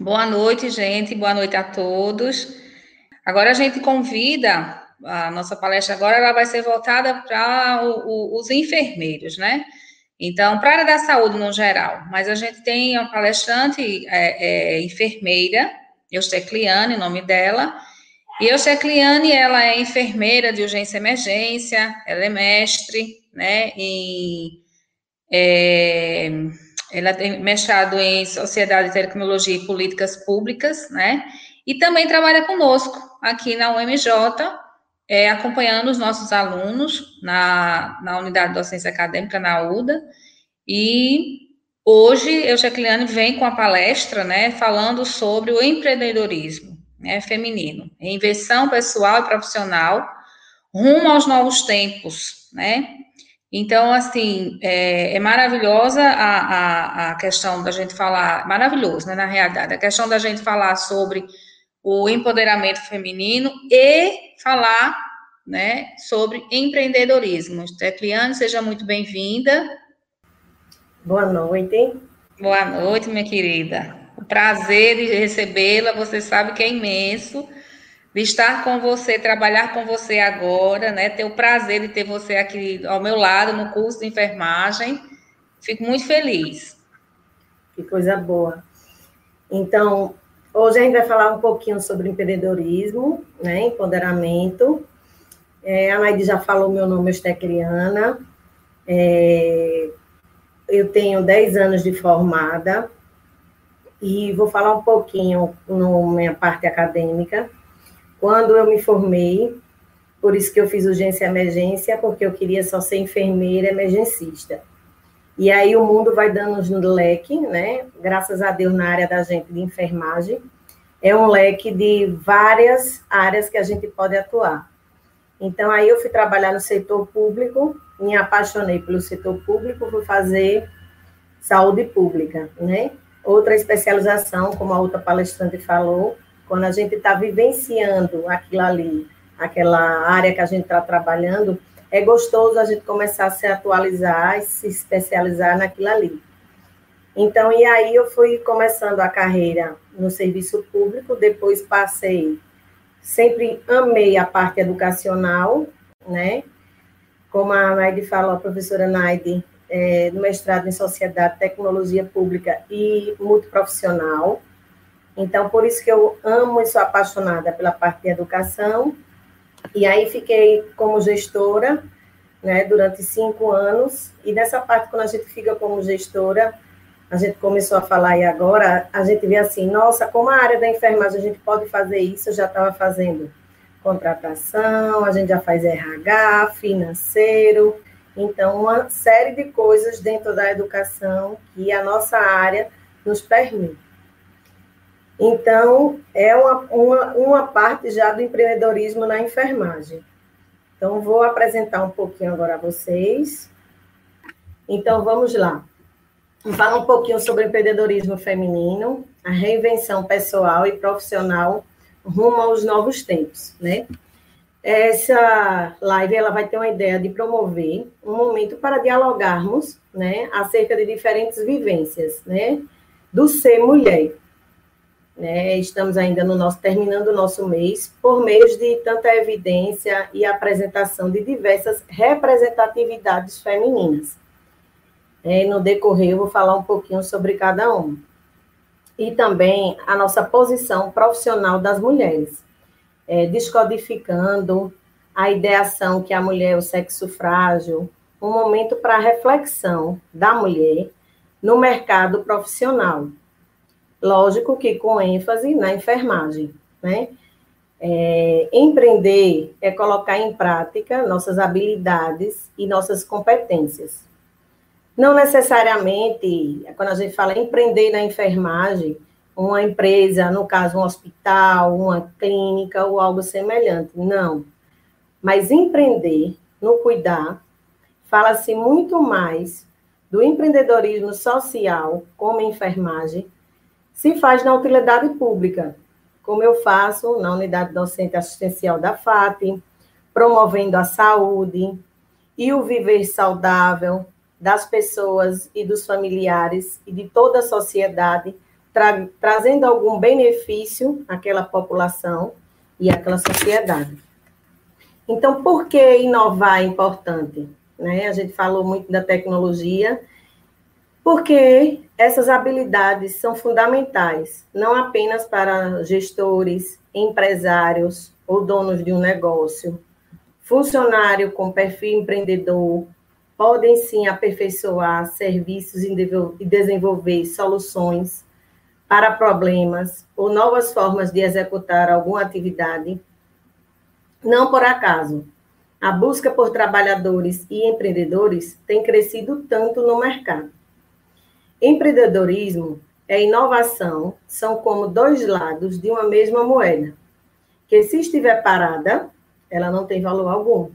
Boa noite, gente. Boa noite a todos. Agora a gente convida a nossa palestra agora ela vai ser voltada para os enfermeiros, né? Então, para a área da saúde no geral, mas a gente tem uma palestrante é, é, enfermeira, Eustecliane, o nome dela, e Eustecliane, ela é enfermeira de urgência e emergência, ela é mestre, né, em, é, ela tem mestrado em Sociedade de Tecnologia e Políticas Públicas, né, e também trabalha conosco aqui na UMJ, é, acompanhando os nossos alunos na, na unidade de docência acadêmica, na UDA, e hoje eu, Jacqueline, vem com a palestra, né, falando sobre o empreendedorismo né, feminino, inversão pessoal e profissional, rumo aos novos tempos, né, então, assim, é, é maravilhosa a, a, a, questão da gente falar, maravilhoso, né, na realidade, a questão da gente falar sobre o empoderamento feminino e falar né, sobre empreendedorismo. Tecliane, seja muito bem-vinda. Boa noite. Boa noite, minha querida. O prazer de recebê-la, você sabe que é imenso, de estar com você, trabalhar com você agora, né? Ter o prazer de ter você aqui ao meu lado no curso de enfermagem. Fico muito feliz. Que coisa boa. Então, Hoje a gente vai falar um pouquinho sobre empreendedorismo, né, empoderamento. É, a Naide já falou, meu nome é Estecriana. É, eu tenho 10 anos de formada e vou falar um pouquinho na minha parte acadêmica. Quando eu me formei, por isso que eu fiz urgência e emergência, porque eu queria só ser enfermeira emergencista. E aí o mundo vai dando um leque, né? Graças a Deus, na área da gente de enfermagem, é um leque de várias áreas que a gente pode atuar. Então, aí eu fui trabalhar no setor público, me apaixonei pelo setor público, fui fazer saúde pública, né? Outra especialização, como a outra palestrante falou, quando a gente está vivenciando aquilo ali, aquela área que a gente está trabalhando, é gostoso a gente começar a se atualizar e se especializar naquilo ali. Então, e aí eu fui começando a carreira no serviço público, depois passei, sempre amei a parte educacional, né? Como a Naide falou, a professora Naide, é, mestrado em Sociedade, Tecnologia Pública e Multiprofissional. Então, por isso que eu amo e sou apaixonada pela parte de educação, e aí fiquei como gestora, né, durante cinco anos. E nessa parte, quando a gente fica como gestora, a gente começou a falar e agora a gente vê assim, nossa, como a área da enfermagem a gente pode fazer isso, eu já estava fazendo contratação, a gente já faz RH, financeiro, então uma série de coisas dentro da educação que a nossa área nos permite. Então, é uma, uma, uma parte já do empreendedorismo na enfermagem. Então, vou apresentar um pouquinho agora a vocês. Então, vamos lá. Falar um pouquinho sobre empreendedorismo feminino, a reinvenção pessoal e profissional rumo aos novos tempos, né? Essa live ela vai ter uma ideia de promover um momento para dialogarmos, né, acerca de diferentes vivências, né, do ser mulher, né? Estamos ainda no nosso terminando o nosso mês por meio de tanta evidência e apresentação de diversas representatividades femininas. É, no decorrer eu vou falar um pouquinho sobre cada uma. E também a nossa posição profissional das mulheres, é, descodificando a ideação que a mulher é o sexo frágil, um momento para reflexão da mulher no mercado profissional, lógico que com ênfase na enfermagem, né? É, empreender é colocar em prática nossas habilidades e nossas competências. Não necessariamente, quando a gente fala empreender na enfermagem, uma empresa, no caso, um hospital, uma clínica ou algo semelhante. Não. Mas empreender no cuidar, fala-se muito mais do empreendedorismo social, como enfermagem, se faz na utilidade pública, como eu faço na unidade docente assistencial da FAT, promovendo a saúde e o viver saudável das pessoas e dos familiares e de toda a sociedade tra trazendo algum benefício àquela população e àquela sociedade. Então, por que inovar é importante? Né? A gente falou muito da tecnologia, porque essas habilidades são fundamentais, não apenas para gestores, empresários ou donos de um negócio. Funcionário com perfil empreendedor podem sim aperfeiçoar serviços e desenvolver soluções para problemas ou novas formas de executar alguma atividade. Não por acaso, a busca por trabalhadores e empreendedores tem crescido tanto no mercado. Empreendedorismo e inovação são como dois lados de uma mesma moeda, que se estiver parada, ela não tem valor algum.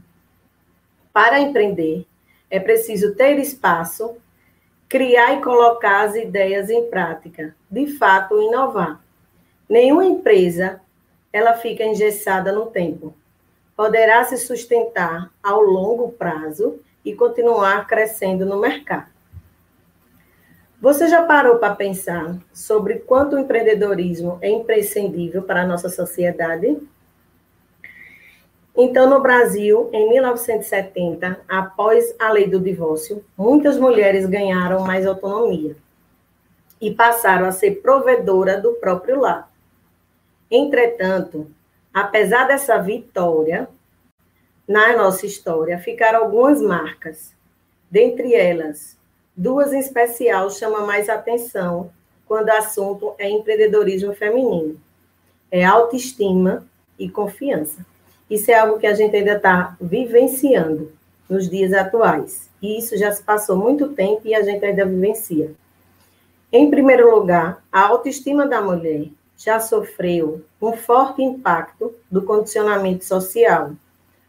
Para empreender, é preciso ter espaço, criar e colocar as ideias em prática, de fato inovar. Nenhuma empresa ela fica engessada no tempo poderá se sustentar ao longo prazo e continuar crescendo no mercado. Você já parou para pensar sobre quanto o empreendedorismo é imprescindível para a nossa sociedade? Então, no Brasil, em 1970, após a lei do divórcio, muitas mulheres ganharam mais autonomia e passaram a ser provedora do próprio lar. Entretanto, Apesar dessa vitória, na nossa história ficaram algumas marcas. Dentre elas, duas em especial chamam mais atenção quando o assunto é empreendedorismo feminino. É autoestima e confiança. Isso é algo que a gente ainda está vivenciando nos dias atuais. E isso já se passou muito tempo e a gente ainda vivencia. Em primeiro lugar, a autoestima da mulher já sofreu um forte impacto do condicionamento social,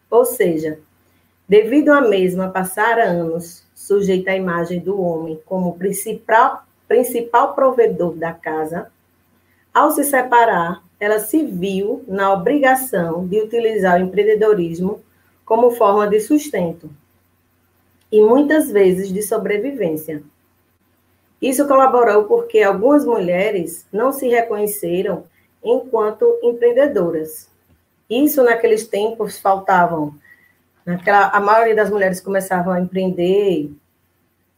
ou seja, devido à mesma passar anos sujeita à imagem do homem como principal, principal provedor da casa, ao se separar, ela se viu na obrigação de utilizar o empreendedorismo como forma de sustento e muitas vezes de sobrevivência. Isso colaborou porque algumas mulheres não se reconheceram enquanto empreendedoras. Isso naqueles tempos faltavam. Naquela, a maioria das mulheres começavam a empreender,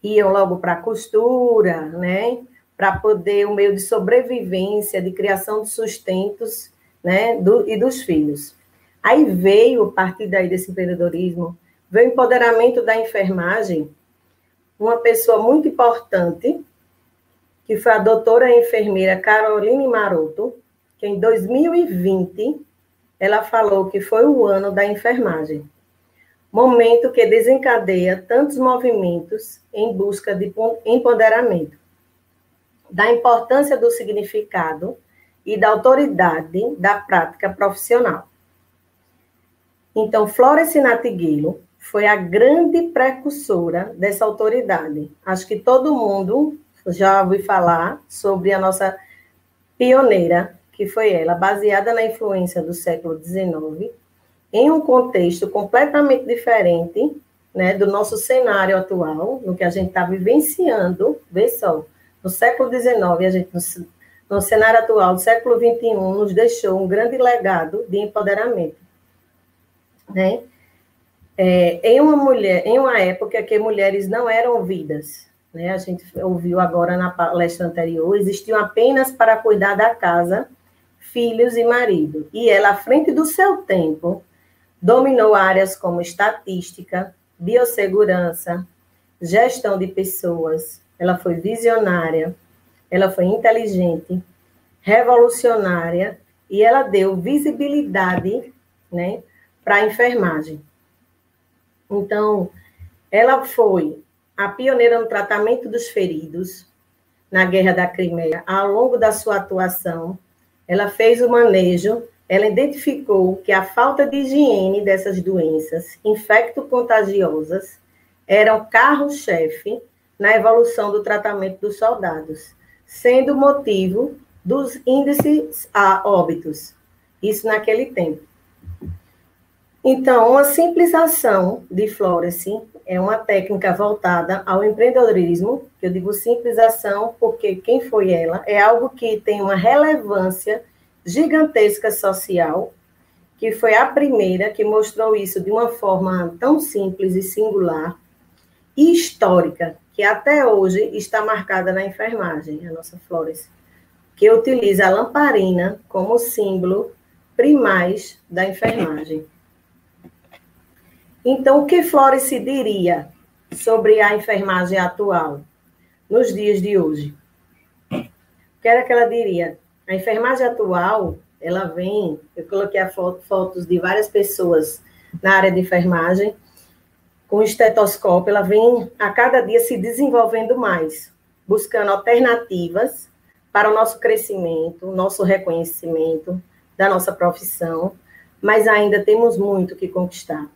iam logo para a costura, né? Para poder o meio de sobrevivência, de criação de sustentos, né? Do, e dos filhos. Aí veio, a partir daí desse empreendedorismo, veio o empoderamento da enfermagem, uma pessoa muito importante, que foi a doutora enfermeira Caroline Maroto, que em 2020 ela falou que foi o ano da enfermagem, momento que desencadeia tantos movimentos em busca de empoderamento, da importância do significado e da autoridade da prática profissional. Então, Florence Natiguilo foi a grande precursora dessa autoridade. Acho que todo mundo já ouvi falar sobre a nossa pioneira, que foi ela, baseada na influência do século XIX, em um contexto completamente diferente né, do nosso cenário atual, no que a gente está vivenciando, vê só, no século XIX, a gente, no, cenário atual do século XXI, nos deixou um grande legado de empoderamento. Né? É, em uma mulher, em uma época que mulheres não eram ouvidas, né? A gente ouviu agora na palestra anterior, existiam apenas para cuidar da casa, filhos e marido. E ela, à frente do seu tempo, dominou áreas como estatística, biossegurança, gestão de pessoas. Ela foi visionária, ela foi inteligente, revolucionária e ela deu visibilidade, né, para a enfermagem. Então, ela foi a pioneira no tratamento dos feridos na Guerra da Crimeia, ao longo da sua atuação, ela fez o manejo, ela identificou que a falta de higiene dessas doenças infecto-contagiosas eram carro-chefe na evolução do tratamento dos soldados, sendo motivo dos índices a óbitos, isso naquele tempo. Então, uma simples ação de Florence é uma técnica voltada ao empreendedorismo, eu digo simplização, porque quem foi ela é algo que tem uma relevância gigantesca social, que foi a primeira que mostrou isso de uma forma tão simples e singular e histórica, que até hoje está marcada na enfermagem, a nossa Flores, que utiliza a lamparina como símbolo primais da enfermagem. Então, o que Flores se diria sobre a enfermagem atual, nos dias de hoje? O que era que ela diria? A enfermagem atual, ela vem, eu coloquei a foto, fotos de várias pessoas na área de enfermagem, com estetoscópio, ela vem a cada dia se desenvolvendo mais, buscando alternativas para o nosso crescimento, nosso reconhecimento da nossa profissão, mas ainda temos muito que conquistar,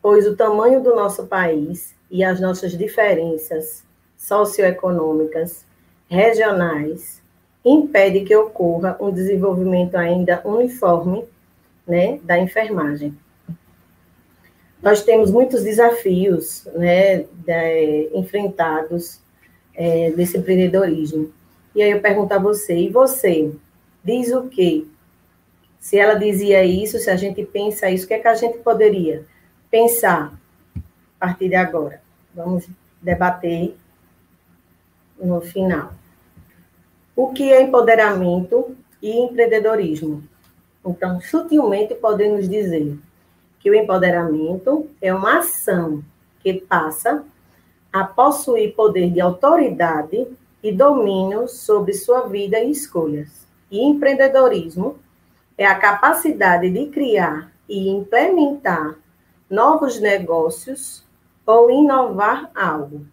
pois o tamanho do nosso país e as nossas diferenças socioeconômicas, regionais, impede que ocorra um desenvolvimento ainda uniforme né, da enfermagem nós temos muitos desafios né, de, enfrentados é, desse empreendedorismo. E aí eu pergunto a você, e você, diz o quê? Se ela dizia isso, se a gente pensa isso, o que é que a gente poderia pensar a partir de agora? Vamos debater no final. O que é empoderamento e empreendedorismo? Então, sutilmente podemos dizer que o empoderamento é uma ação que passa a possuir poder de autoridade e domínio sobre sua vida e escolhas. E empreendedorismo é a capacidade de criar e implementar novos negócios ou inovar algo.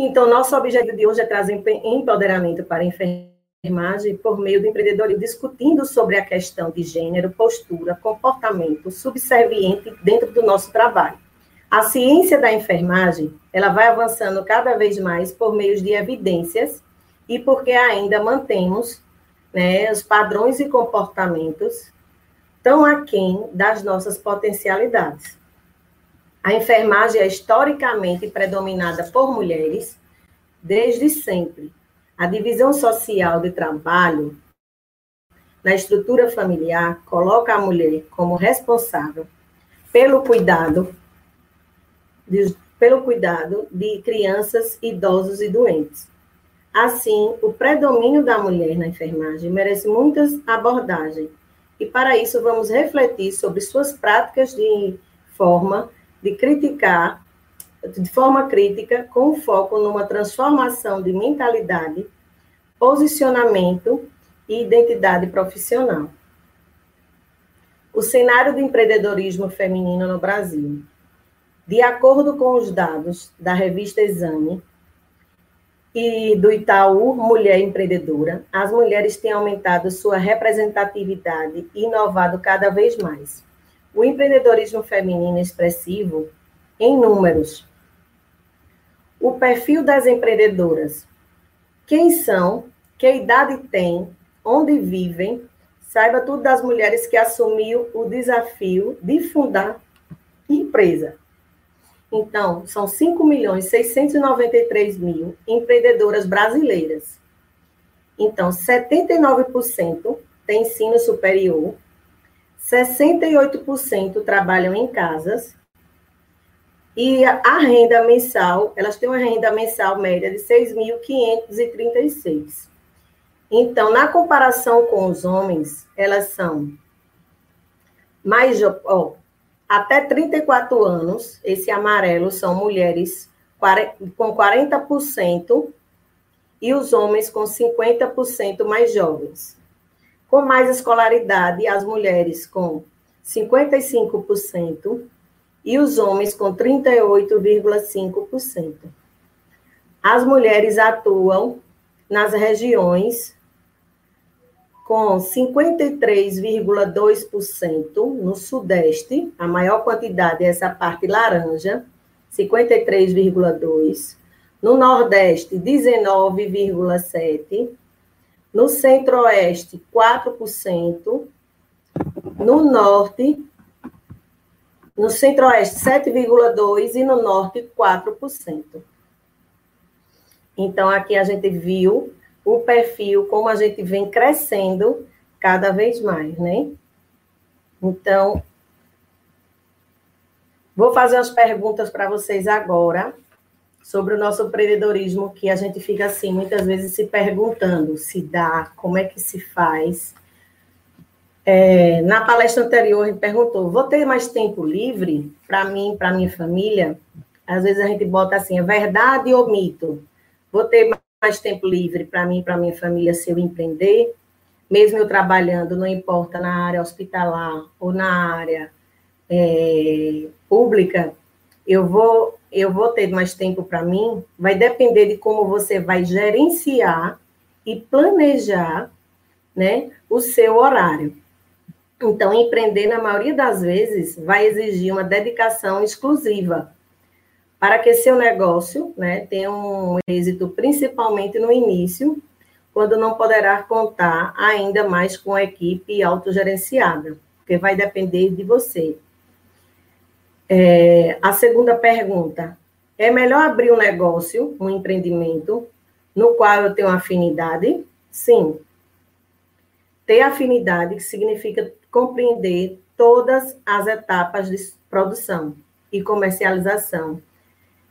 Então, nosso objetivo de hoje é trazer empoderamento para a enfermagem por meio do empreendedorismo, discutindo sobre a questão de gênero, postura, comportamento subserviente dentro do nosso trabalho. A ciência da enfermagem, ela vai avançando cada vez mais por meio de evidências e porque ainda mantemos né, os padrões e comportamentos tão aquém das nossas potencialidades. A enfermagem é historicamente predominada por mulheres desde sempre, a divisão social de trabalho na estrutura familiar coloca a mulher como responsável pelo cuidado de, pelo cuidado de crianças, idosos e doentes. Assim, o predomínio da mulher na enfermagem merece muitas abordagens, e para isso vamos refletir sobre suas práticas de forma de criticar de forma crítica, com foco numa transformação de mentalidade, posicionamento e identidade profissional. O cenário do empreendedorismo feminino no Brasil. De acordo com os dados da revista Exame e do Itaú Mulher Empreendedora, as mulheres têm aumentado sua representatividade e inovado cada vez mais. O empreendedorismo feminino expressivo, em números, o perfil das empreendedoras. Quem são, que idade têm, onde vivem, saiba tudo das mulheres que assumiu o desafio de fundar empresa. Então, são 5 milhões 693 mil empreendedoras brasileiras. Então, 79% têm ensino superior, 68% trabalham em casas e a renda mensal, elas têm uma renda mensal média de 6.536. Então, na comparação com os homens, elas são mais, ó, até 34 anos, esse amarelo são mulheres com 40% e os homens com 50% mais jovens. Com mais escolaridade, as mulheres com 55% e os homens com 38,5%. As mulheres atuam nas regiões com 53,2% no Sudeste, a maior quantidade é essa parte laranja, 53,2%. No Nordeste, 19,7%. No Centro-Oeste, 4%. No Norte, No Centro-Oeste, 7,2% e no Norte, 4%. Então, aqui a gente viu o perfil, como a gente vem crescendo cada vez mais, né? Então, vou fazer as perguntas para vocês agora sobre o nosso empreendedorismo, que a gente fica assim, muitas vezes se perguntando se dá, como é que se faz. É, na palestra anterior, gente perguntou: vou ter mais tempo livre para mim, para minha família? Às vezes a gente bota assim: é verdade ou mito? Vou ter mais tempo livre para mim, para minha família, se eu empreender? Mesmo eu trabalhando, não importa na área hospitalar ou na área é, pública, eu vou eu vou ter mais tempo para mim, vai depender de como você vai gerenciar e planejar, né, o seu horário. Então, empreender, na maioria das vezes, vai exigir uma dedicação exclusiva para que seu negócio né, tenha um êxito, principalmente no início, quando não poderá contar ainda mais com a equipe autogerenciada, porque vai depender de você. É, a segunda pergunta: é melhor abrir um negócio, um empreendimento, no qual eu tenho afinidade? Sim. Ter afinidade significa compreender todas as etapas de produção e comercialização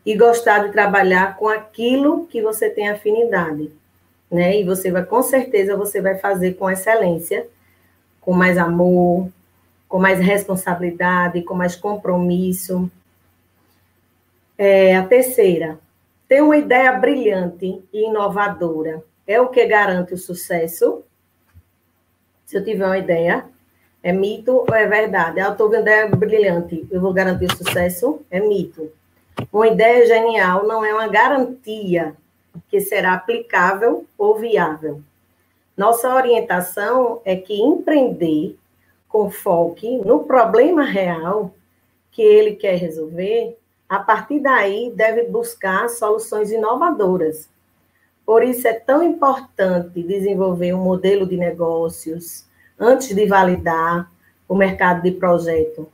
e gostar de trabalhar com aquilo que você tem afinidade, né? E você vai com certeza você vai fazer com excelência, com mais amor, com mais responsabilidade, com mais compromisso. É, a terceira, ter uma ideia brilhante e inovadora é o que garante o sucesso. Se eu tiver uma ideia, é mito ou é verdade? Ah, eu estou com ideia brilhante, eu vou garantir o sucesso? É mito. Uma ideia genial não é uma garantia que será aplicável ou viável. Nossa orientação é que empreender com foco no problema real que ele quer resolver, a partir daí deve buscar soluções inovadoras. Por isso é tão importante desenvolver um modelo de negócios antes de validar o mercado de projeto.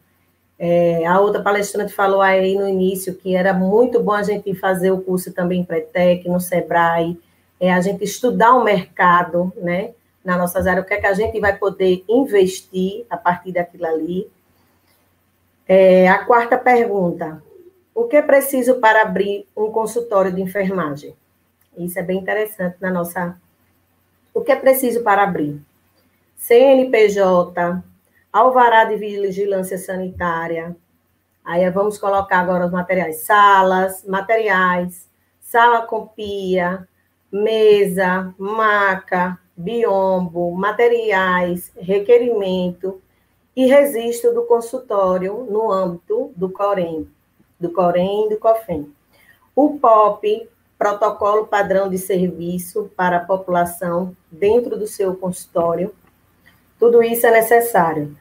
É, a outra palestrante falou aí no início que era muito bom a gente fazer o curso também pré-tec no Sebrae, é, a gente estudar o mercado, né? Na nossa área, o que é que a gente vai poder investir a partir daquilo ali. É, a quarta pergunta: o que é preciso para abrir um consultório de enfermagem? Isso é bem interessante na nossa. O que é preciso para abrir? CNPJ, alvará de vigilância sanitária. Aí vamos colocar agora os materiais: salas, materiais, sala com pia, mesa, maca, biombo, materiais, requerimento e registro do consultório no âmbito do COREM, do COREM e do COFEM. O POP, Protocolo Padrão de Serviço para a População dentro do seu consultório. Tudo isso é necessário.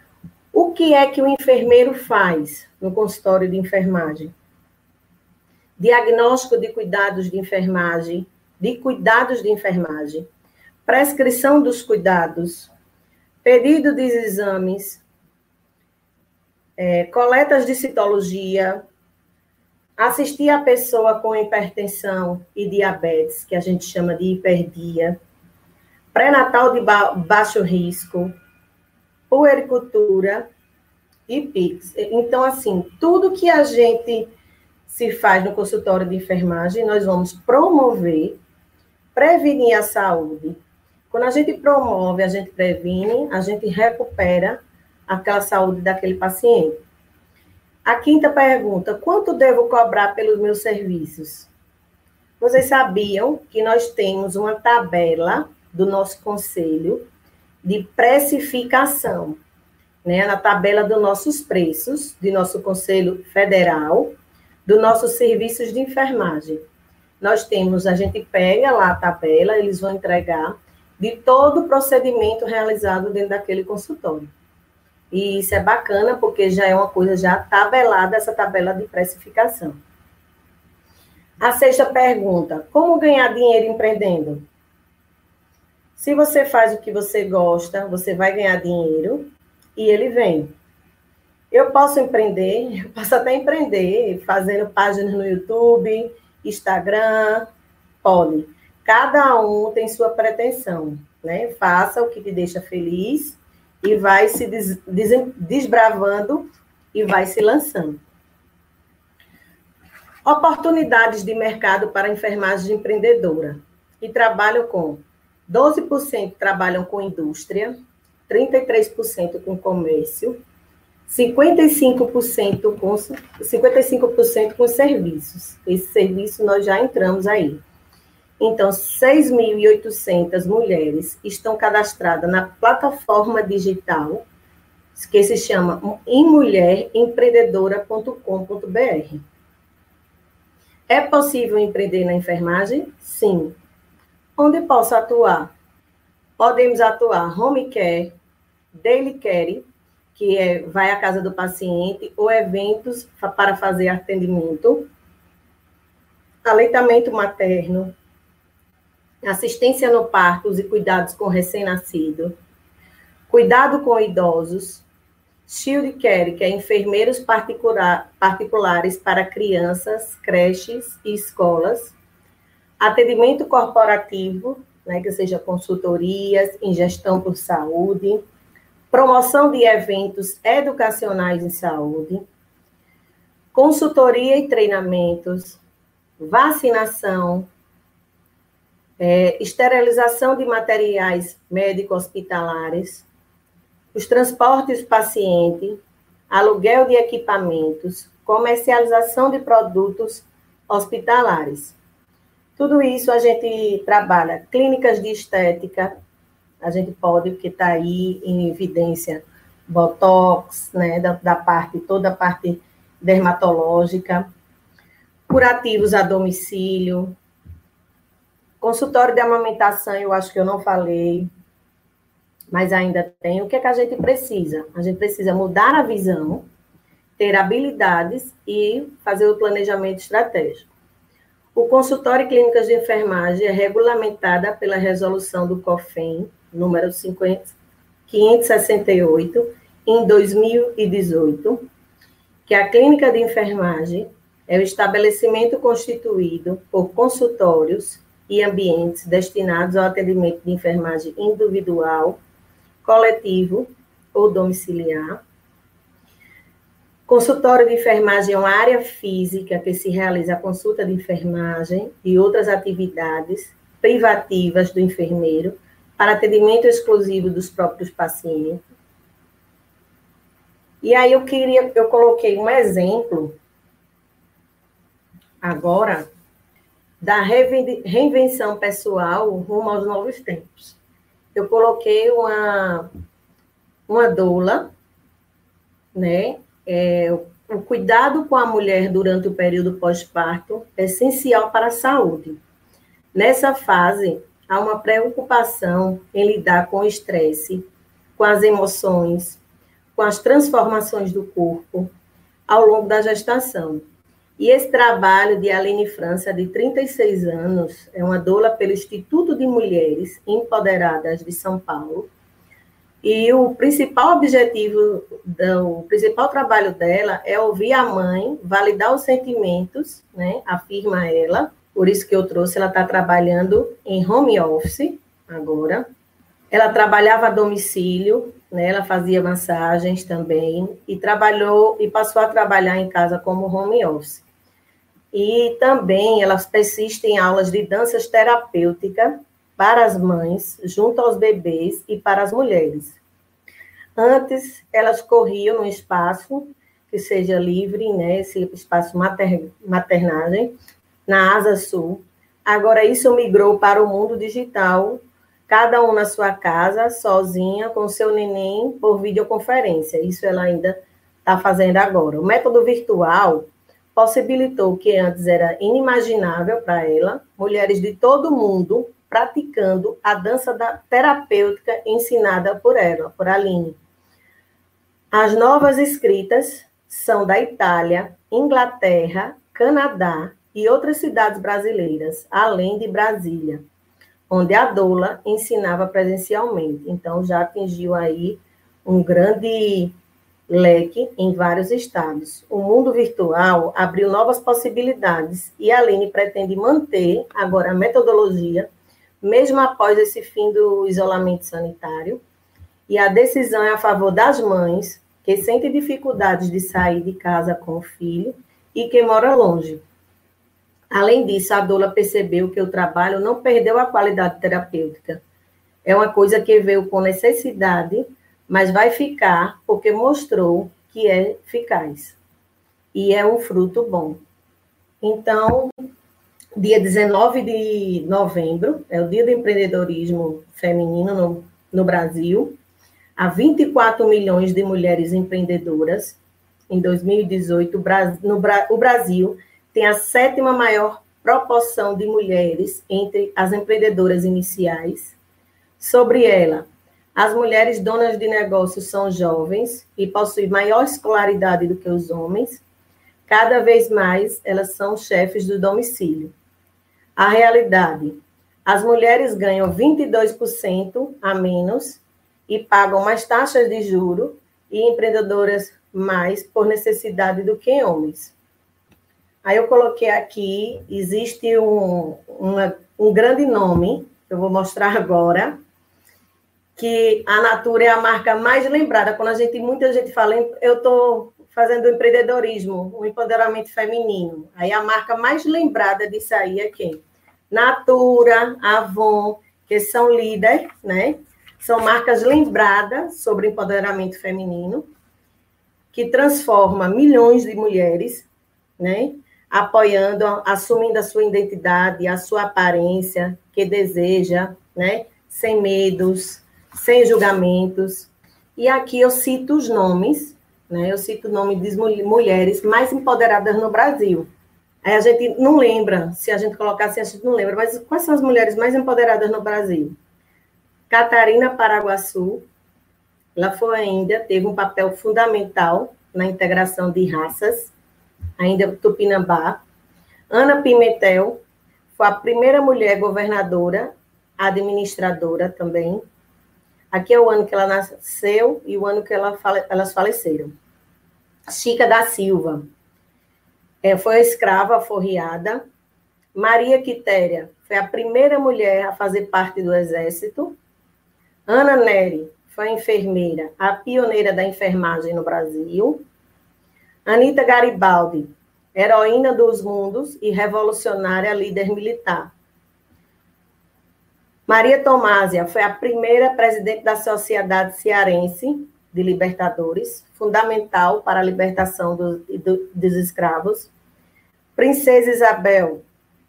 O que é que o enfermeiro faz no consultório de enfermagem? Diagnóstico de cuidados de enfermagem, de cuidados de enfermagem, prescrição dos cuidados, pedido de exames, é, coletas de citologia, assistir a pessoa com hipertensão e diabetes, que a gente chama de hiperdia, pré-natal de ba baixo risco, puericultura e PIX. Então, assim, tudo que a gente se faz no consultório de enfermagem, nós vamos promover, prevenir a saúde, quando a gente promove, a gente previne, a gente recupera aquela saúde daquele paciente. A quinta pergunta: quanto devo cobrar pelos meus serviços? Vocês sabiam que nós temos uma tabela do nosso conselho de precificação, né? Na tabela dos nossos preços, de nosso conselho federal, dos nossos serviços de enfermagem. Nós temos, a gente pega lá a tabela, eles vão entregar de todo o procedimento realizado dentro daquele consultório. E isso é bacana, porque já é uma coisa já tabelada, essa tabela de precificação. A sexta pergunta: como ganhar dinheiro empreendendo? Se você faz o que você gosta, você vai ganhar dinheiro e ele vem. Eu posso empreender, eu posso até empreender, fazendo páginas no YouTube, Instagram, pode. Cada um tem sua pretensão, né? Faça o que te deixa feliz e vai se des, des, desbravando e vai se lançando. Oportunidades de mercado para enfermagem empreendedora. E trabalham com 12% trabalham com indústria, 33% com comércio, 55% com 55% com serviços. Esse serviço nós já entramos aí. Então, 6.800 mulheres estão cadastradas na plataforma digital que se chama emulherempreendedora.com.br. É possível empreender na enfermagem? Sim. Onde posso atuar? Podemos atuar home care, daily care, que é, vai à casa do paciente, ou eventos para fazer atendimento, aleitamento materno, assistência no parto e cuidados com recém-nascido, cuidado com idosos, shield care, que é enfermeiros particular, particulares para crianças, creches e escolas, atendimento corporativo, né, que seja consultorias em gestão por saúde, promoção de eventos educacionais em saúde, consultoria e treinamentos, vacinação, é, esterilização de materiais médico-hospitalares, os transportes paciente, aluguel de equipamentos, comercialização de produtos hospitalares. Tudo isso a gente trabalha clínicas de estética, a gente pode, porque está aí em evidência, botox, né, da, da parte, toda a parte dermatológica, curativos a domicílio, consultório de amamentação, eu acho que eu não falei, mas ainda tem. O que é que a gente precisa? A gente precisa mudar a visão, ter habilidades e fazer o planejamento estratégico. O consultório e clínicas de enfermagem é regulamentada pela resolução do COFEM, número 50, 568, em 2018, que a clínica de enfermagem é o estabelecimento constituído por consultórios e ambientes destinados ao atendimento de enfermagem individual, coletivo ou domiciliar. Consultório de enfermagem é uma área física que se realiza a consulta de enfermagem e outras atividades privativas do enfermeiro para atendimento exclusivo dos próprios pacientes. E aí eu queria, eu coloquei um exemplo agora da reinvenção pessoal rumo aos novos tempos. Eu coloquei uma uma doula, né? É, o cuidado com a mulher durante o período pós-parto é essencial para a saúde. Nessa fase, há uma preocupação em lidar com o estresse, com as emoções, com as transformações do corpo ao longo da gestação. E esse trabalho de Aline França, de 36 anos, é uma doula pelo Instituto de Mulheres Empoderadas de São Paulo. E o principal objetivo, o principal trabalho dela é ouvir a mãe, validar os sentimentos, né, afirma ela, por isso que eu trouxe, ela está trabalhando em home office agora. Ela trabalhava a domicílio, né? Ela fazia massagens também e trabalhou e passou a trabalhar em casa como home office. E também ela persiste em aulas de danças terapêutica para as mães, junto aos bebês e para as mulheres. Antes, elas corriam no espaço que seja livre, né, esse espaço mater, maternagem, na Asa Sul. Agora isso migrou para o mundo digital, cada um na sua casa, sozinha, com seu neném, por videoconferência. Isso ela ainda está fazendo agora. O método virtual possibilitou que antes era inimaginável para ela, mulheres de todo o mundo praticando a dança da terapêutica ensinada por ela, por Aline. As novas escritas são da Itália, Inglaterra, Canadá, e outras cidades brasileiras, além de Brasília, onde a doula ensinava presencialmente. Então, já atingiu aí um grande leque em vários estados. O mundo virtual abriu novas possibilidades e a Aline pretende manter agora a metodologia, mesmo após esse fim do isolamento sanitário. E a decisão é a favor das mães que sentem dificuldades de sair de casa com o filho e que mora longe. Além disso, a doula percebeu que o trabalho não perdeu a qualidade terapêutica. É uma coisa que veio com necessidade mas vai ficar porque mostrou que é eficaz e é um fruto bom. Então, dia 19 de novembro é o Dia do Empreendedorismo Feminino no, no Brasil. Há 24 milhões de mulheres empreendedoras. Em 2018, no, o Brasil tem a sétima maior proporção de mulheres entre as empreendedoras iniciais. Sobre ela, as mulheres donas de negócios são jovens e possuem maior escolaridade do que os homens. Cada vez mais elas são chefes do domicílio. A realidade: as mulheres ganham 22% a menos e pagam mais taxas de juro e empreendedoras mais por necessidade do que homens. Aí eu coloquei aqui, existe um, uma, um grande nome, que eu vou mostrar agora, que a Natura é a marca mais lembrada. Quando a gente, muita gente fala, eu estou fazendo empreendedorismo, o empoderamento feminino. Aí a marca mais lembrada disso aí é quem? Natura, Avon, que são líderes, né? São marcas lembradas sobre empoderamento feminino, que transforma milhões de mulheres, né? Apoiando, assumindo a sua identidade, a sua aparência que deseja, né? Sem medos, sem julgamentos. E aqui eu cito os nomes, né? Eu cito o nome de mulheres mais empoderadas no Brasil. Aí a gente não lembra, se a gente colocar assim, a gente não lembra, mas quais são as mulheres mais empoderadas no Brasil? Catarina Paraguaçu, ela foi ainda, teve um papel fundamental na integração de raças, ainda Tupinambá. Ana Pimentel foi a primeira mulher governadora, administradora também, Aqui é o ano que ela nasceu e o ano que ela fale, elas faleceram. Chica da Silva é, foi escrava forriada. Maria Quitéria foi a primeira mulher a fazer parte do exército. Ana Neri foi enfermeira, a pioneira da enfermagem no Brasil. Anita Garibaldi, heroína dos mundos e revolucionária líder militar. Maria Tomásia foi a primeira presidente da Sociedade Cearense de Libertadores, fundamental para a libertação do, do, dos escravos. Princesa Isabel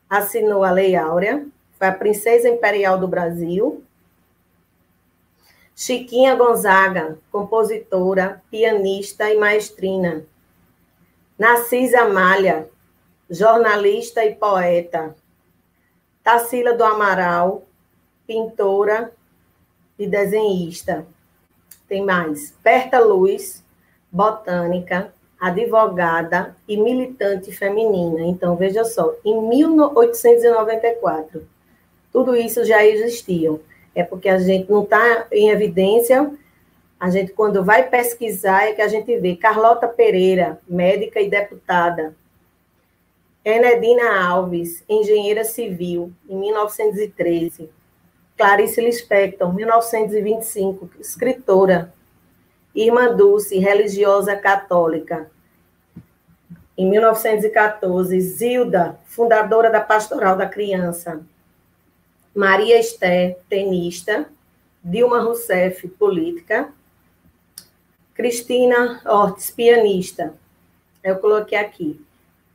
assinou a Lei Áurea, foi a princesa imperial do Brasil. Chiquinha Gonzaga, compositora, pianista e maestrina. Narcisa Amália, jornalista e poeta. Tarsila do Amaral, pintora e desenhista. Tem mais. Berta Luz, botânica, advogada e militante feminina. Então, veja só, em 1894, tudo isso já existia. É porque a gente não está em evidência, a gente, quando vai pesquisar, é que a gente vê Carlota Pereira, médica e deputada. Enedina Alves, engenheira civil, em 1913. Clarice Lispector, 1925, escritora. Irmã Dulce, religiosa católica. Em 1914, Zilda, fundadora da Pastoral da Criança. Maria Esther, tenista. Dilma Rousseff, política. Cristina Ortiz, pianista. Eu coloquei aqui.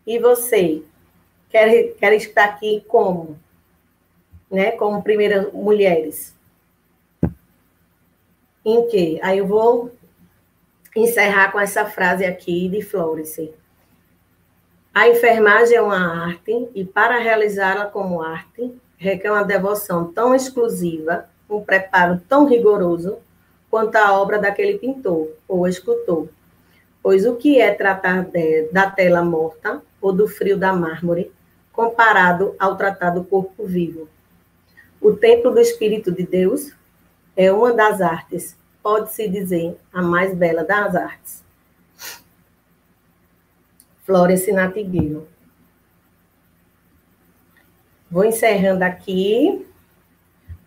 E você? Quer, quer estar aqui como? Né, como primeiras mulheres. Em que? Aí eu vou encerrar com essa frase aqui de Florence. A enfermagem é uma arte e para realizá-la como arte requer uma devoção tão exclusiva, um preparo tão rigoroso quanto a obra daquele pintor ou escultor. Pois o que é tratar de, da tela morta ou do frio da mármore comparado ao tratar do corpo vivo? O templo do Espírito de Deus é uma das artes, pode-se dizer, a mais bela das artes. Florence Nightingale. Vou encerrando aqui.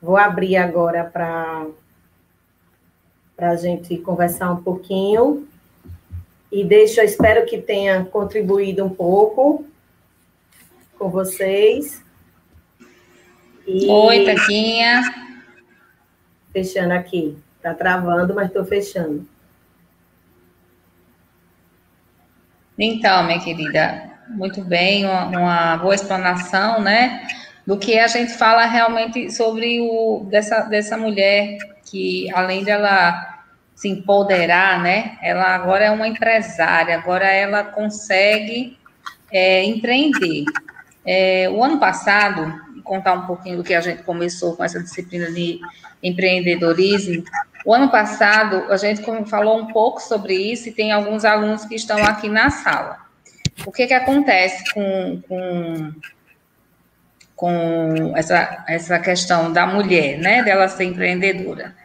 Vou abrir agora para a gente conversar um pouquinho. E deixo, espero que tenha contribuído um pouco com vocês. E... Oi, Taquinha. Fechando aqui. Está travando, mas estou fechando. Então, minha querida, muito bem, uma, uma, boa explanação, né? Do que a gente fala realmente sobre o dessa, dessa mulher que, além dela se empoderar, né? Ela agora é uma empresária, agora ela consegue é, empreender. É, o ano passado, contar um pouquinho do que a gente começou com essa disciplina de empreendedorismo. O ano passado, a gente falou um pouco sobre isso e tem alguns alunos que estão aqui na sala. O que, que acontece com, com, com essa, essa questão da mulher, né, dela ser empreendedora?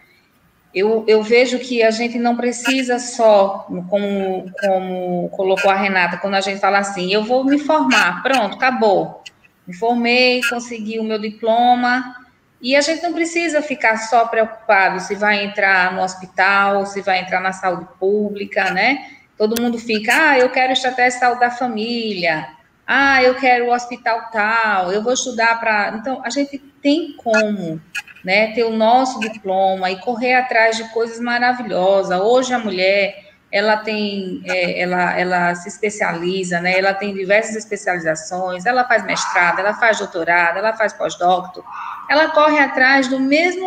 Eu, eu vejo que a gente não precisa só, como, como colocou a Renata, quando a gente fala assim, eu vou me formar, pronto, acabou. Me formei, consegui o meu diploma, e a gente não precisa ficar só preocupado se vai entrar no hospital, se vai entrar na saúde pública, né? Todo mundo fica, ah, eu quero estratégia de saúde da família, ah, eu quero o hospital tal, eu vou estudar para. Então, a gente tem como né, ter o nosso diploma e correr atrás de coisas maravilhosas. Hoje a mulher ela tem, é, ela, ela se especializa, né? Ela tem diversas especializações, ela faz mestrado, ela faz doutorado, ela faz pós-doutor, ela corre atrás do mesmo,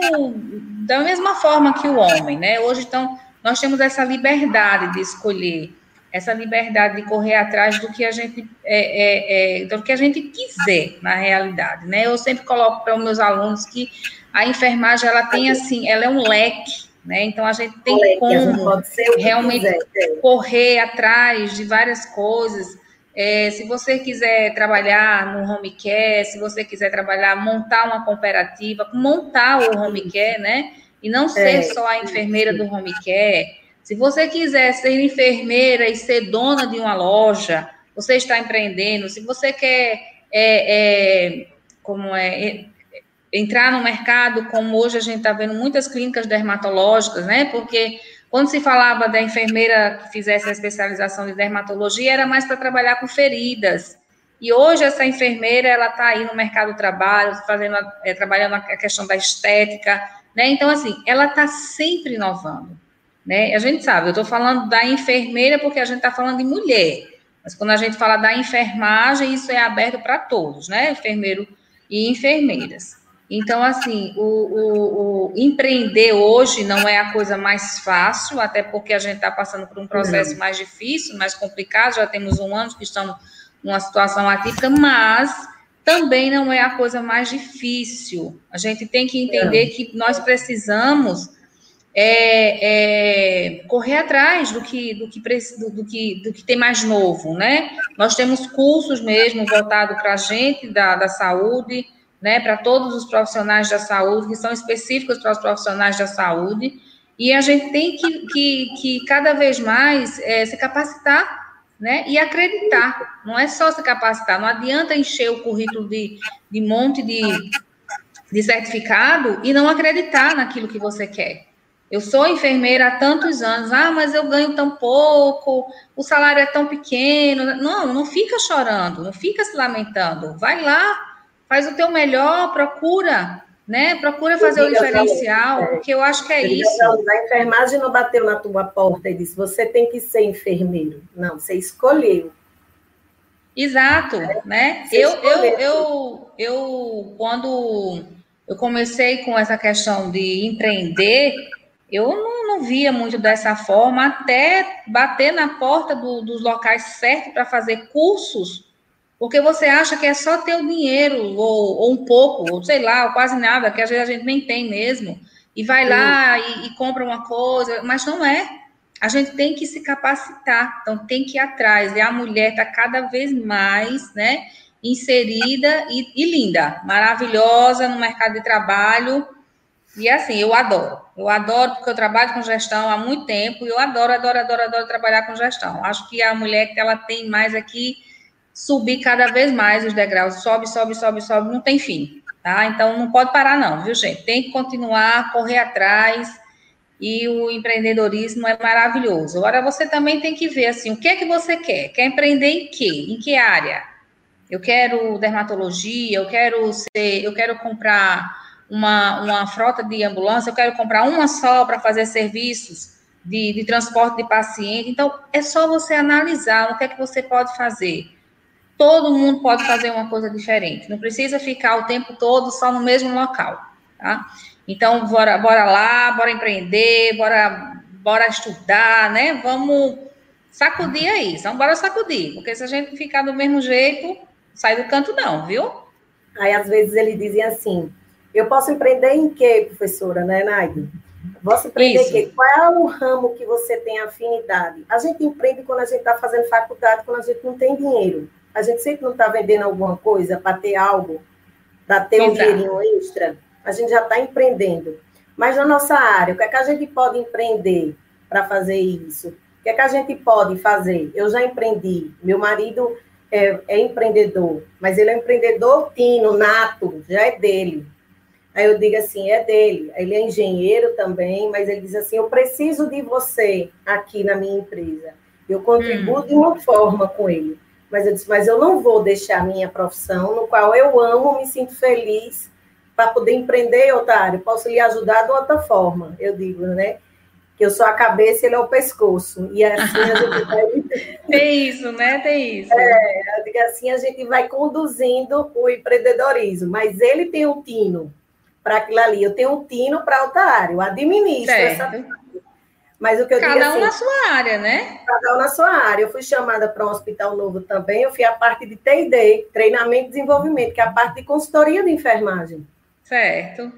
da mesma forma que o homem, né? Hoje, então, nós temos essa liberdade de escolher, essa liberdade de correr atrás do que a gente, é, é, é do que a gente quiser, na realidade, né? Eu sempre coloco para os meus alunos que a enfermagem, ela tem, assim, ela é um leque, né? Então a gente tem Olha, como realmente quiser. É. correr atrás de várias coisas. É, se você quiser trabalhar no home care, se você quiser trabalhar, montar uma cooperativa, montar o home care, né? E não ser é, só a enfermeira do home care. Se você quiser ser enfermeira e ser dona de uma loja, você está empreendendo. Se você quer, é, é como é, entrar no mercado, como hoje a gente está vendo muitas clínicas dermatológicas, né? Porque quando se falava da enfermeira que fizesse a especialização de dermatologia, era mais para trabalhar com feridas. E hoje essa enfermeira ela está aí no mercado do trabalho, fazendo, é, trabalhando a questão da estética, né? Então assim, ela está sempre inovando, né? A gente sabe, eu estou falando da enfermeira porque a gente está falando de mulher, mas quando a gente fala da enfermagem, isso é aberto para todos, né? Enfermeiro e enfermeiras. Então, assim, o, o, o, empreender hoje não é a coisa mais fácil, até porque a gente está passando por um processo mais difícil, mais complicado, já temos um ano que estamos numa situação atípica, mas também não é a coisa mais difícil. A gente tem que entender que nós precisamos é, é, correr atrás do que, do, que, do, que, do que tem mais novo, né? Nós temos cursos mesmo voltados para a gente da, da saúde, né, para todos os profissionais da saúde, que são específicos para os profissionais da saúde, e a gente tem que, que, que cada vez mais é, se capacitar né, e acreditar. Não é só se capacitar, não adianta encher o currículo de, de monte de, de certificado e não acreditar naquilo que você quer. Eu sou enfermeira há tantos anos, ah, mas eu ganho tão pouco, o salário é tão pequeno. Não, não fica chorando, não fica se lamentando. Vai lá, faz o teu melhor, procura, né? Procura fazer o diferencial, porque eu acho que é isso. A enfermagem não bateu na tua porta e disse: você tem que ser enfermeiro. Não, você escolheu. Exato, é, né? Eu, eu, eu, eu, quando eu comecei com essa questão de empreender, eu não, não via muito dessa forma, até bater na porta do, dos locais certos para fazer cursos porque você acha que é só ter o dinheiro, ou, ou, um pouco, ou sei lá, ou quase nada, que às vezes a gente nem tem mesmo, e vai Sim. lá e, e, compra uma coisa, mas não é. A gente tem que se capacitar, então tem que ir atrás. E a mulher está cada vez mais, né, inserida e, e linda, maravilhosa no mercado de trabalho. E assim, eu adoro. Eu adoro porque eu trabalho com gestão há muito tempo e eu adoro, adoro, adoro, adoro trabalhar com gestão. Acho que a mulher que ela tem mais aqui subir cada vez mais os degraus, sobe, sobe, sobe, sobe, não tem fim, tá? Então não pode parar não, viu, gente? Tem que continuar, correr atrás e o empreendedorismo é maravilhoso. Agora você também tem que ver assim, o que é que você quer? Quer empreender em quê? Em que área? Eu quero dermatologia, eu quero ser, eu quero comprar uma, uma frota de ambulância, eu quero comprar uma só para fazer serviços de, de transporte de paciente. Então, é só você analisar o que é que você pode fazer. Todo mundo pode fazer uma coisa diferente. Não precisa ficar o tempo todo só no mesmo local, tá? Então, bora, bora lá, bora empreender, bora, bora estudar, né? Vamos sacudir aí, então bora sacudir, porque se a gente ficar do mesmo jeito, sai do canto não, viu? Aí, às vezes, ele dizem assim, eu posso empreender em quê, professora, né, Naide? Posso empreender em quê? Qual é o ramo que você tem afinidade? A gente empreende quando a gente está fazendo faculdade, quando a gente não tem dinheiro. A gente sempre não está vendendo alguma coisa para ter algo, para ter Exato. um dinheirinho extra. A gente já está empreendendo. Mas na nossa área, o que é que a gente pode empreender para fazer isso? O que é que a gente pode fazer? Eu já empreendi. Meu marido é, é empreendedor, mas ele é um empreendedor tino, nato, já é dele. Aí eu digo assim, é dele. Ele é engenheiro também, mas ele diz assim, eu preciso de você aqui na minha empresa. Eu contribuo hum. de uma forma com ele. Mas eu disse, mas eu não vou deixar a minha profissão, no qual eu amo, me sinto feliz, para poder empreender, Otário. Posso lhe ajudar de outra forma, eu digo, né? Que eu sou a cabeça e ele é o pescoço. E assim a gente vai. Tem isso, né? Tem isso. É, eu digo assim, a gente vai conduzindo o empreendedorismo, mas ele tem um tino para aquilo ali. Eu tenho um tino para outra área, eu administro certo. essa mas o que eu Cada digo, um assim, na sua área, né? Cada um na sua área. Eu fui chamada para um hospital novo também, eu fui a parte de TD, treinamento e desenvolvimento, que é a parte de consultoria de enfermagem. Certo.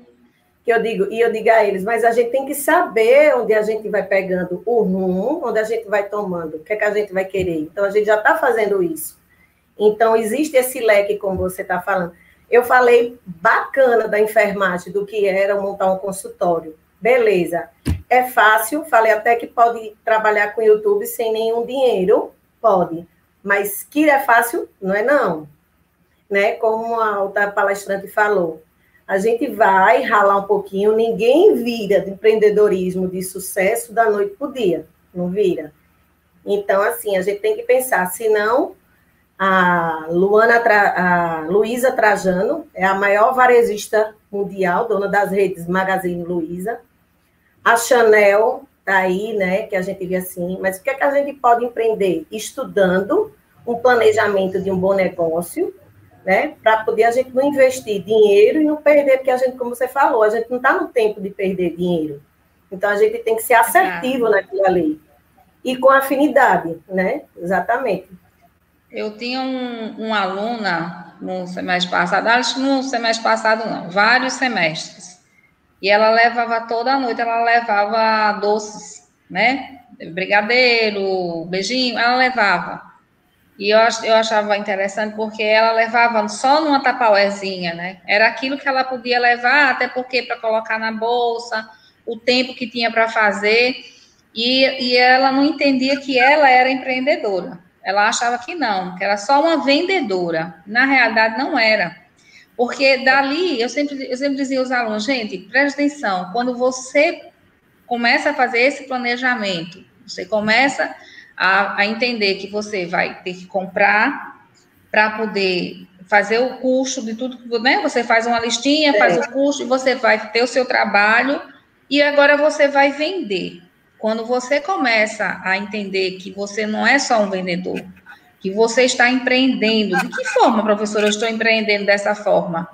Que eu digo, e eu digo a eles, mas a gente tem que saber onde a gente vai pegando o rumo, onde a gente vai tomando, o que é que a gente vai querer. Então, a gente já está fazendo isso. Então, existe esse leque, como você está falando. Eu falei bacana da enfermagem, do que era montar um consultório. Beleza. É fácil, falei até que pode trabalhar com YouTube sem nenhum dinheiro, pode. Mas que é fácil, não é não. Né? Como a outra palestrante falou. A gente vai ralar um pouquinho, ninguém vira de empreendedorismo de sucesso da noite para o dia, não vira. Então, assim, a gente tem que pensar, senão a Luana, a Luísa Trajano é a maior varejista mundial, dona das redes Magazine Luiza. A Chanel tá aí, né, que a gente vê assim, mas o que é que a gente pode empreender? Estudando um planejamento de um bom negócio, né, para poder a gente não investir dinheiro e não perder, porque a gente, como você falou, a gente não está no tempo de perder dinheiro. Então a gente tem que ser assertivo naquilo ali. E com afinidade, né? Exatamente. Eu tinha um, uma aluna no semestre passado, acho que no semestre passado não, vários semestres. E ela levava toda a noite, ela levava doces, né? Brigadeiro, beijinho, ela levava. E eu, eu achava interessante porque ela levava só numa tapauezinha, né? Era aquilo que ela podia levar, até porque para colocar na bolsa, o tempo que tinha para fazer. E, e ela não entendia que ela era empreendedora. Ela achava que não, que era só uma vendedora. Na realidade, não era. Porque dali, eu sempre, eu sempre dizia aos alunos, gente, preste atenção, quando você começa a fazer esse planejamento, você começa a, a entender que você vai ter que comprar para poder fazer o custo de tudo, né? Você faz uma listinha, faz o custo, você vai ter o seu trabalho e agora você vai vender. Quando você começa a entender que você não é só um vendedor, que você está empreendendo, de que forma, professora, eu estou empreendendo dessa forma?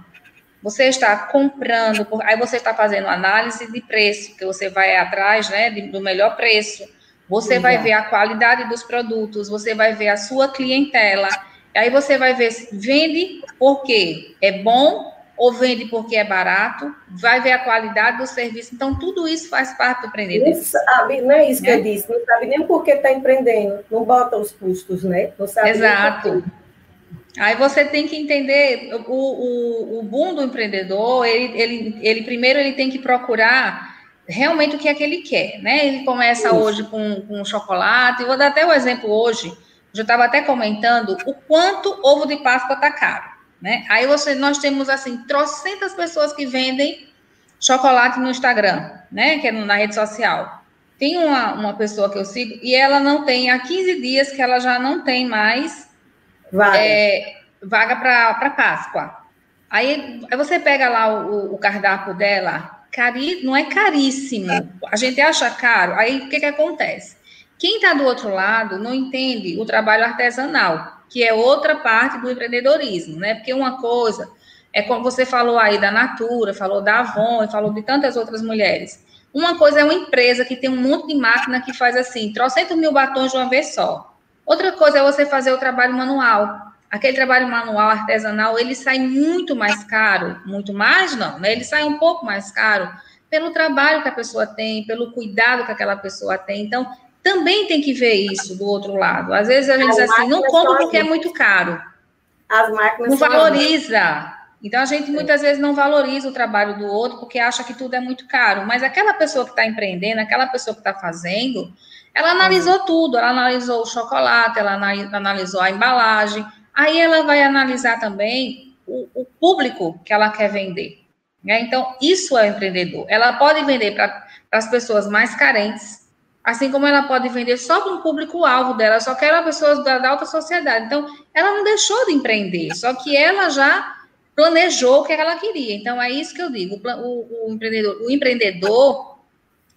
Você está comprando, aí você está fazendo análise de preço, que você vai atrás né, do melhor preço, você vai ver a qualidade dos produtos, você vai ver a sua clientela, aí você vai ver se vende porque é bom ou vende porque é barato, vai ver a qualidade do serviço. Então, tudo isso faz parte do empreendedor. Não, sabe, não é isso que eu disse, não sabe nem por que está empreendendo, não bota os custos, né? Não sabe Exato. Aí você tem que entender o, o, o boom do empreendedor, ele, ele, ele primeiro ele tem que procurar realmente o que é que ele quer, né? Ele começa Isso. hoje com, com chocolate, vou dar até o um exemplo hoje, eu estava até comentando o quanto ovo de Páscoa está caro, né? Aí você, nós temos assim, trocentas pessoas que vendem chocolate no Instagram, né? Que é na rede social. Tem uma, uma pessoa que eu sigo e ela não tem, há 15 dias que ela já não tem mais vaga, é, vaga para Páscoa. Aí, aí você pega lá o, o cardápio dela, cari, não é caríssimo. A gente acha caro. Aí o que, que acontece? Quem está do outro lado não entende o trabalho artesanal, que é outra parte do empreendedorismo, né? Porque uma coisa é como você falou aí da Natura, falou da Avon falou de tantas outras mulheres. Uma coisa é uma empresa que tem um monte de máquina que faz assim, trocentos mil batons de uma vez só. Outra coisa é você fazer o trabalho manual. Aquele trabalho manual artesanal, ele sai muito mais caro, muito mais não, né? Ele sai um pouco mais caro pelo trabalho que a pessoa tem, pelo cuidado que aquela pessoa tem. Então, também tem que ver isso do outro lado. Às vezes a gente diz assim, não compro porque é muito caro. As máquinas não valoriza. Então a gente muitas vezes não valoriza o trabalho do outro porque acha que tudo é muito caro. Mas aquela pessoa que está empreendendo, aquela pessoa que está fazendo, ela analisou tudo. Ela analisou o chocolate, ela analisou a embalagem. Aí ela vai analisar também o, o público que ela quer vender. Né? Então isso é o empreendedor. Ela pode vender para as pessoas mais carentes Assim como ela pode vender só para um público-alvo dela, só que ela é pessoas da, da alta sociedade. Então, ela não deixou de empreender, só que ela já planejou o que ela queria. Então, é isso que eu digo. O, o, empreendedor, o empreendedor,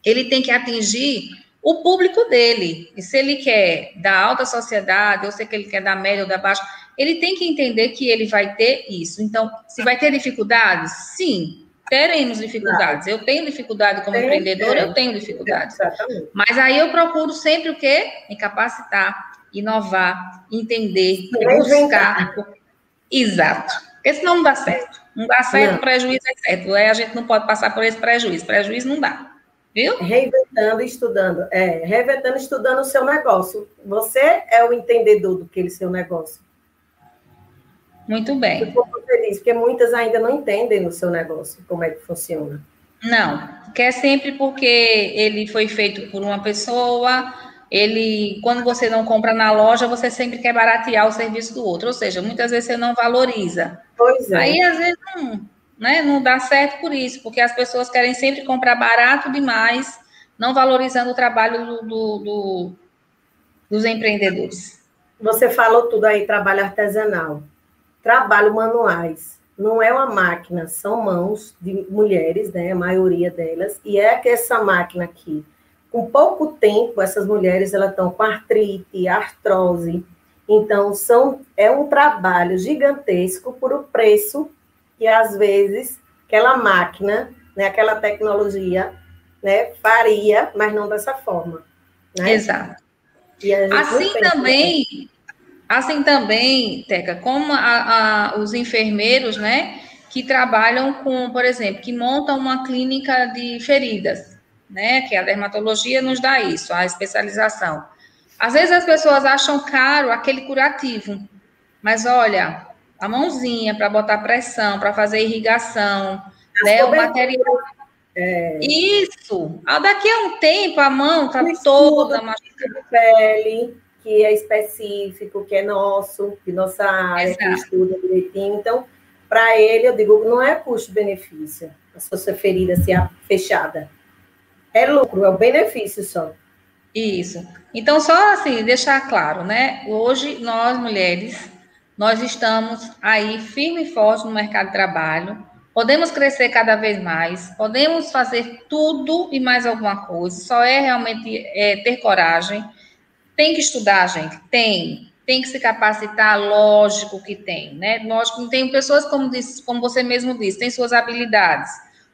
ele tem que atingir o público dele. E se ele quer da alta sociedade, ou se ele quer da média ou da baixa, ele tem que entender que ele vai ter isso. Então, se vai ter dificuldades, sim, teremos dificuldades. Eu tenho dificuldade como tem, empreendedora, eu tenho dificuldades. Exatamente. Mas aí eu procuro sempre o quê? Me capacitar, inovar, entender, buscar. Exato. Porque senão não dá certo. Não dá certo, não. prejuízo é certo. Aí a gente não pode passar por esse prejuízo. Prejuízo não dá. Viu? Reinventando e estudando. É, reinventando e estudando o seu negócio. Você é o entendedor do que é seu negócio. Muito bem. Você disse, porque muitas ainda não entendem o seu negócio, como é que funciona. Não, quer sempre porque ele foi feito por uma pessoa, ele, quando você não compra na loja, você sempre quer baratear o serviço do outro, ou seja, muitas vezes você não valoriza. Pois é. Aí, às vezes, não, né, não dá certo por isso, porque as pessoas querem sempre comprar barato demais, não valorizando o trabalho do, do, do dos empreendedores. Você falou tudo aí, trabalho artesanal trabalho manuais. Não é uma máquina, são mãos de mulheres, né, a maioria delas, e é que essa máquina aqui, com pouco tempo, essas mulheres elas estão com artrite, artrose, então são é um trabalho gigantesco por o preço que às vezes aquela máquina, né, aquela tecnologia, né, faria, mas não dessa forma. Né? Exato. Assim também, Assim também, Teca, como a, a, os enfermeiros, né, que trabalham com, por exemplo, que montam uma clínica de feridas, né, que a dermatologia nos dá isso, a especialização. Às vezes as pessoas acham caro aquele curativo, mas olha, a mãozinha para botar pressão, para fazer irrigação, né, o material. É... Isso. Daqui a um tempo a mão está toda machucada. Pele que é específico, que é nosso, de nossa área, Exato. que estuda direitinho. Então, para ele, eu digo, não é custo-benefício a sua ferida ser fechada. É lucro, é o benefício só. Isso. Então, só assim, deixar claro, né? Hoje, nós mulheres, nós estamos aí firme e forte no mercado de trabalho, podemos crescer cada vez mais, podemos fazer tudo e mais alguma coisa, só é realmente é, ter coragem tem que estudar, gente? Tem. Tem que se capacitar, lógico que tem, né? Lógico tem pessoas, como, disse, como você mesmo disse, têm suas habilidades.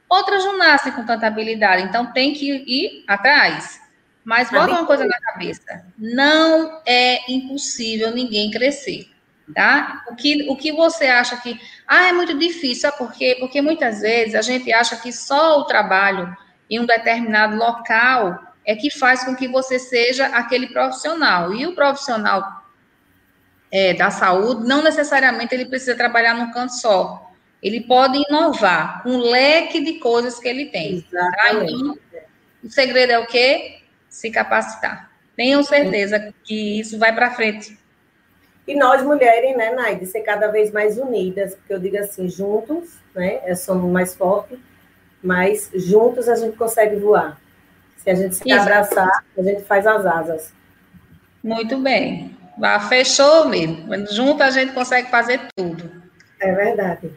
Outras não nascem com tanta habilidade, então tem que ir atrás. Mas bota uma coisa na cabeça: não é impossível ninguém crescer, tá? O que, o que você acha que. Ah, é muito difícil, sabe por quê? Porque muitas vezes a gente acha que só o trabalho em um determinado local é que faz com que você seja aquele profissional. E o profissional é, da saúde, não necessariamente ele precisa trabalhar num canto só. Ele pode inovar com um leque de coisas que ele tem. Tá? Então, o segredo é o quê? Se capacitar. Tenham certeza que isso vai para frente. E nós, mulheres, né, Naide, ser cada vez mais unidas, porque eu digo assim, juntos, né, é, somos mais fortes, mas juntos a gente consegue voar. Se a gente se Isso. abraçar, a gente faz as asas. Muito bem. Ah, fechou mesmo. Junto a gente consegue fazer tudo. É verdade.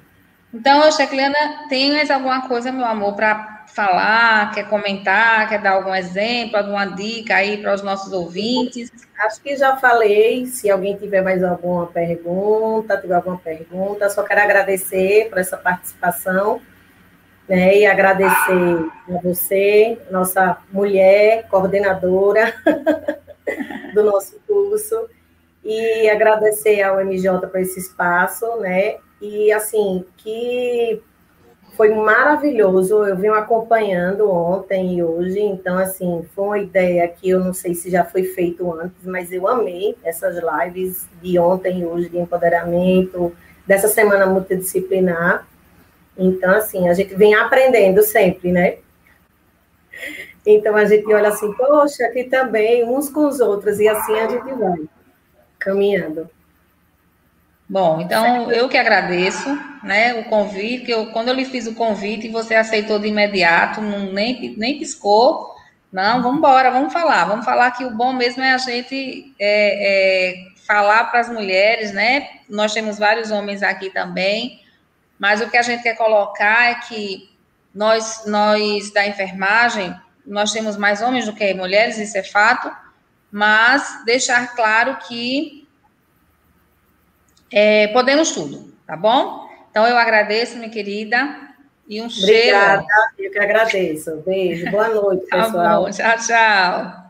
Então, Checliana, tem mais alguma coisa, meu amor, para falar, quer comentar, quer dar algum exemplo, alguma dica aí para os nossos ouvintes? Acho que já falei. Se alguém tiver mais alguma pergunta, tiver alguma pergunta, só quero agradecer por essa participação, né? E agradecer a você, nossa mulher coordenadora do nosso curso, e agradecer ao MJ por esse espaço, né? E assim, que foi maravilhoso. Eu vim acompanhando ontem e hoje, então assim, foi uma ideia que eu não sei se já foi feito antes, mas eu amei essas lives de ontem e hoje de empoderamento, dessa semana multidisciplinar. Então, assim, a gente vem aprendendo sempre, né? Então a gente olha assim, poxa, aqui também, uns com os outros, e assim a gente vai caminhando. Bom, então eu que agradeço, né, o convite, que eu, quando eu lhe fiz o convite e você aceitou de imediato, não, nem, nem piscou, não, vamos embora, vamos falar, vamos falar que o bom mesmo é a gente é, é, falar para as mulheres, né, nós temos vários homens aqui também, mas o que a gente quer colocar é que nós, nós da enfermagem, nós temos mais homens do que mulheres, isso é fato, mas deixar claro que é, podemos tudo, tá bom? Então eu agradeço, minha querida, e um Obrigada, cheiro. eu que agradeço. Beijo, boa noite, pessoal. Tá bom, tchau, tchau.